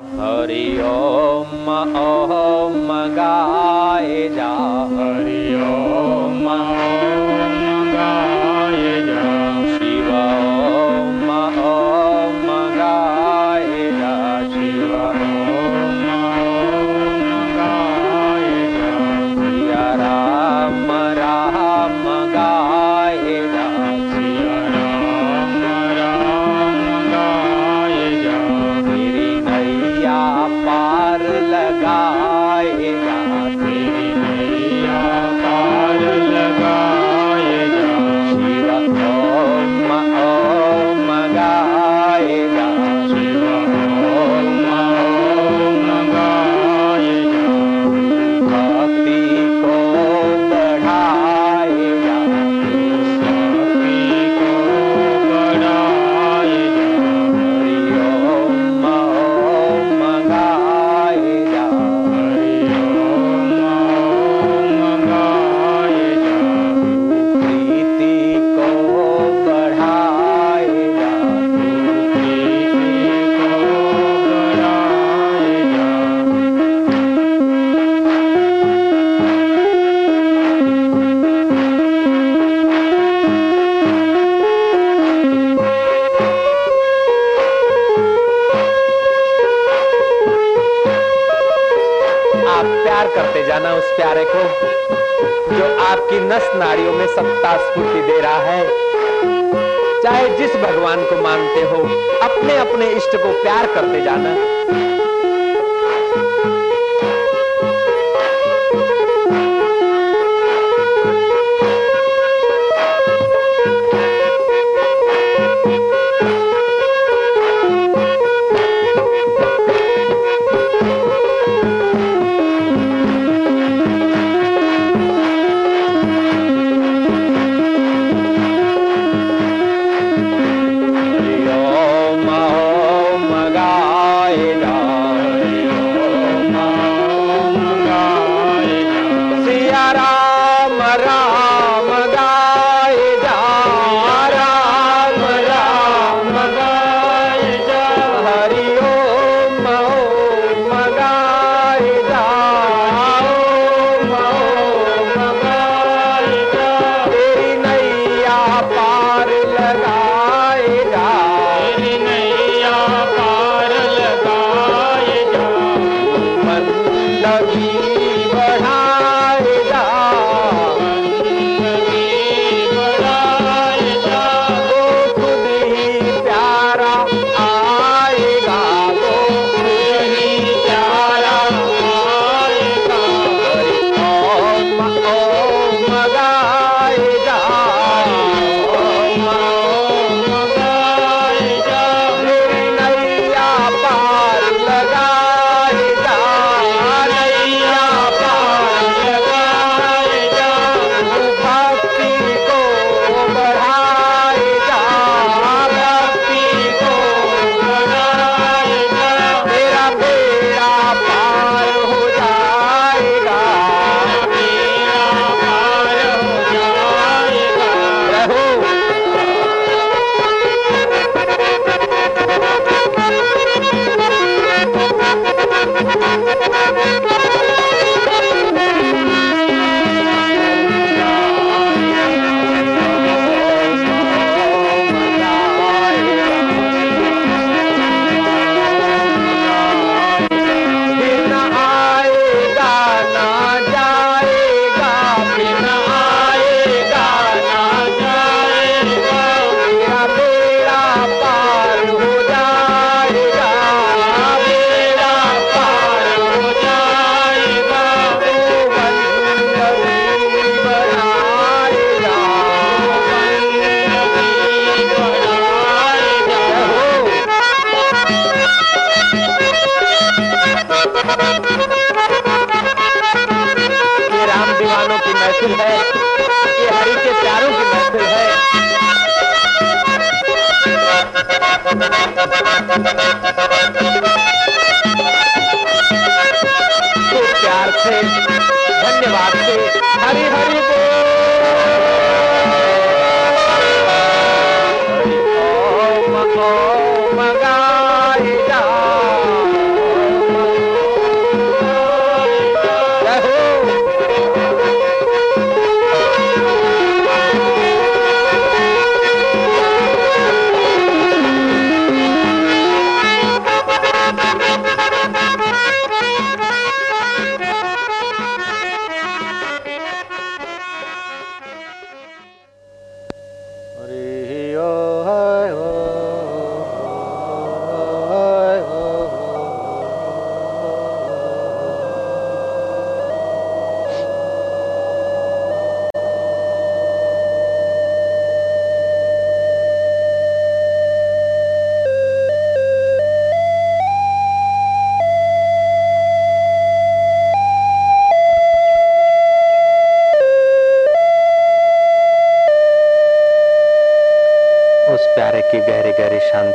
हरि ओम् ॐ गाय जा हरि उस प्यारे को, जो आपकी नस नाड़ियों में सत्ता स्फूर्ति दे रहा है। चाहे जिस भगवान को मानते हो अपने अपने इष्ट को प्यार करते जाना। कभी तो प्यार से धन्यवाद से हरी हरी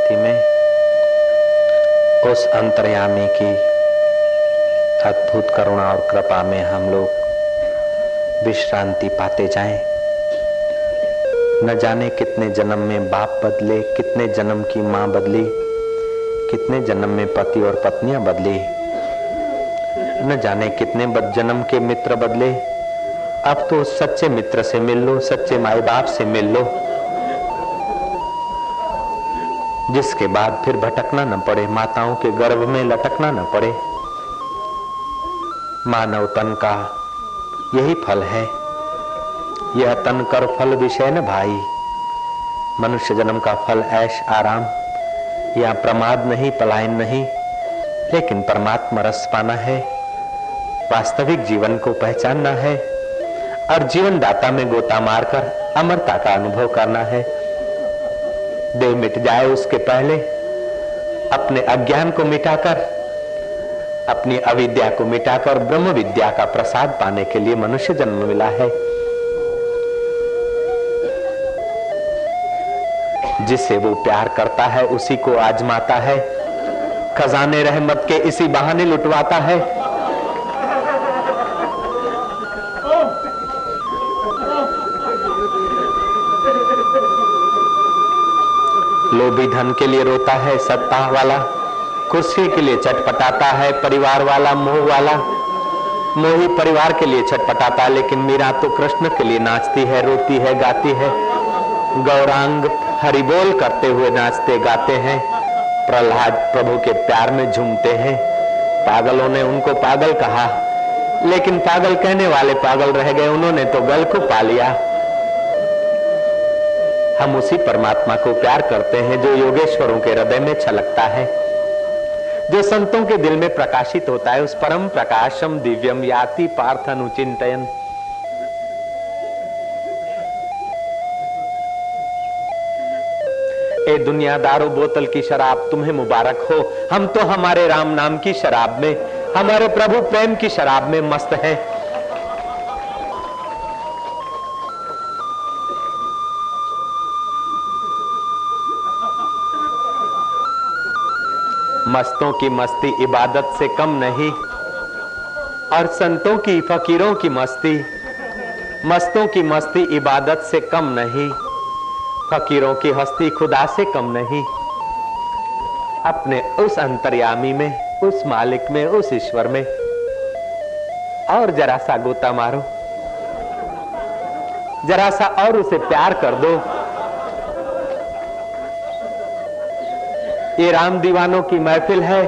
शांति में उस अंतर्यामी की अद्भुत करुणा और कृपा में हम लोग विश्रांति पाते जाएँ। न जाने कितने जन्म में बाप बदले, कितने जन्म की माँ बदली, कितने जन्म में पति और पत्नियाँ बदली। न जाने कितने जन्म के मित्र बदले। अब तो सच्चे मित्र से मिल लो, सच्चे माए बाप से मिल लो। जिसके बाद फिर भटकना न पड़े, माताओं के गर्भ में लटकना न पड़े। मानव तन का यही फल है। यह तन कर फल विषय न भाई। मनुष्य जन्म का फल ऐश आराम। या प्रमाद नहीं, पलायन नहीं, लेकिन परमात्मा रस पाना है। वास्तविक जीवन को पहचानना है। और जीवन दाता में गोता मारकर अमरता का अनुभव करना है। देह मिट जाए उसके पहले, अपने अज्ञान को मिटाकर, अपनी अविद्या को मिटाकर, ब्रह्म विद्या का प्रसाद पाने के लिए मनुष्य जन्म मिला है। जिसे वो प्यार करता है, उसी को आजमाता है। खजाने रहमत के इसी बहाने लुटवाता है। लोभी धन के लिए रोता है, सत्ता वाला कुर्सी के लिए चटपटाता है, परिवार वाला, मोह वाला। मोही परिवार के लिए छटपटाता है, लेकिन मीरा तो कृष्ण के लिए नाचती है, रोती है, गाती है। गौरांग हरिबोल करते हुए नाचते, गाते हैं। प्रहलाद प्रभु के प्यार में झूमते हैं। पागलों ने उनको पागल कहा, लेकिन पागल कहने वाले पागल रह गए, उन्होंने तो गल को पा लिया। हम उसी परमात्मा को प्यार करते हैं जो योगेश्वरों के हृदय में छलकता है। जो संतों के दिल में प्रकाशित होता है, उस परम प्रकाशम, दिव्यम, याति, पार्थ अनुचिंतन ए दुनियादारों, बोतल की शराब, तुम्हें मुबारक हो। हम तो हमारे राम नाम की शराब में, हमारे प्रभु प्रेम की शराब में मस्त हैं। मस्तों की मस्ती इबादत से कम नहीं। और संतों की, फकीरों की मस्ती, मस्तों की मस्ती इबादत से कम नहीं। फकीरों की हस्ती खुदा से कम नहीं। अपने उस अंतर्यामी में, उस मालिक में, उस ईश्वर में। और जरा सा गोता मारो। जरा सा और उसे प्यार कर दो। ये राम दीवानों की महफिल है,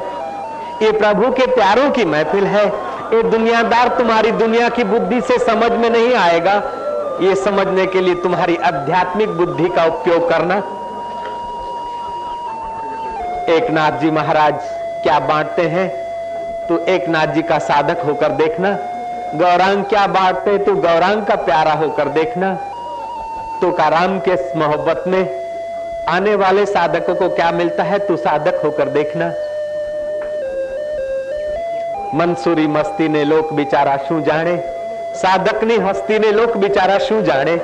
ये प्रभु के प्यारों की महफिल है, ये दुनियादार तुम्हारी दुनिया की बुद्धि से समझ में नहीं आएगा। ये समझने के लिए तुम्हारी आध्यात्मिक बुद्धि का उपयोग करना। एक नाथ जी महाराज, क्या बांटते हैं? तो एक नाथ जी का साधक होकर देखना। गौरांग क्या बांटते तो गौरांग का प्यारा होकर देखना। तो का राम के मोहब्बत में आने वाले साधकों को क्या मिलता है? तू साधक होकर देखना। मंसूरी मस्ती ने लोक बिचारा शू जाने। साधक ने हस्ती ने लोक बिचारा शू जाने।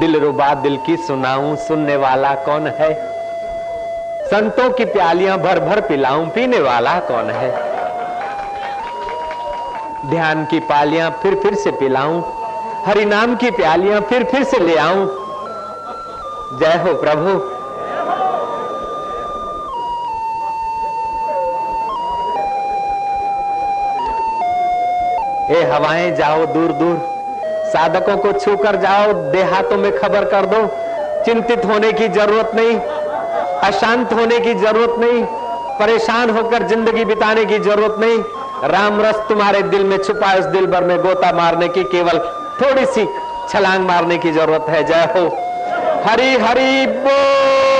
दिल रुबा दिल की सुनाऊं, सुनने वाला कौन है? संतों की प्यालियाँ भर भर पिलाऊं, पीने वाला कौन है? ध्यान की पालियाँ फिर फिर से पिलाऊं, हरि नाम की प्यालियाँ फिर फिर से ले आऊँ। जय हो प्रभु। ए हवाएँ जाओ दूर दूर, साधकों को छूकर जाओ, देहातों में खबर कर दो, चिंतित होने की ज़रूरत नहीं, अशांत होने की ज़रूरत नहीं, परेशान होकर ज़िंदगी बिताने की ज़रूरत नहीं राम रस तुम्हारे दिल में छुपा है उस दिल भर में गोता मारने की केवल थोड़ी सी छलांग मारने की ज़रूरत है। जय हो। हरी हरी बोल।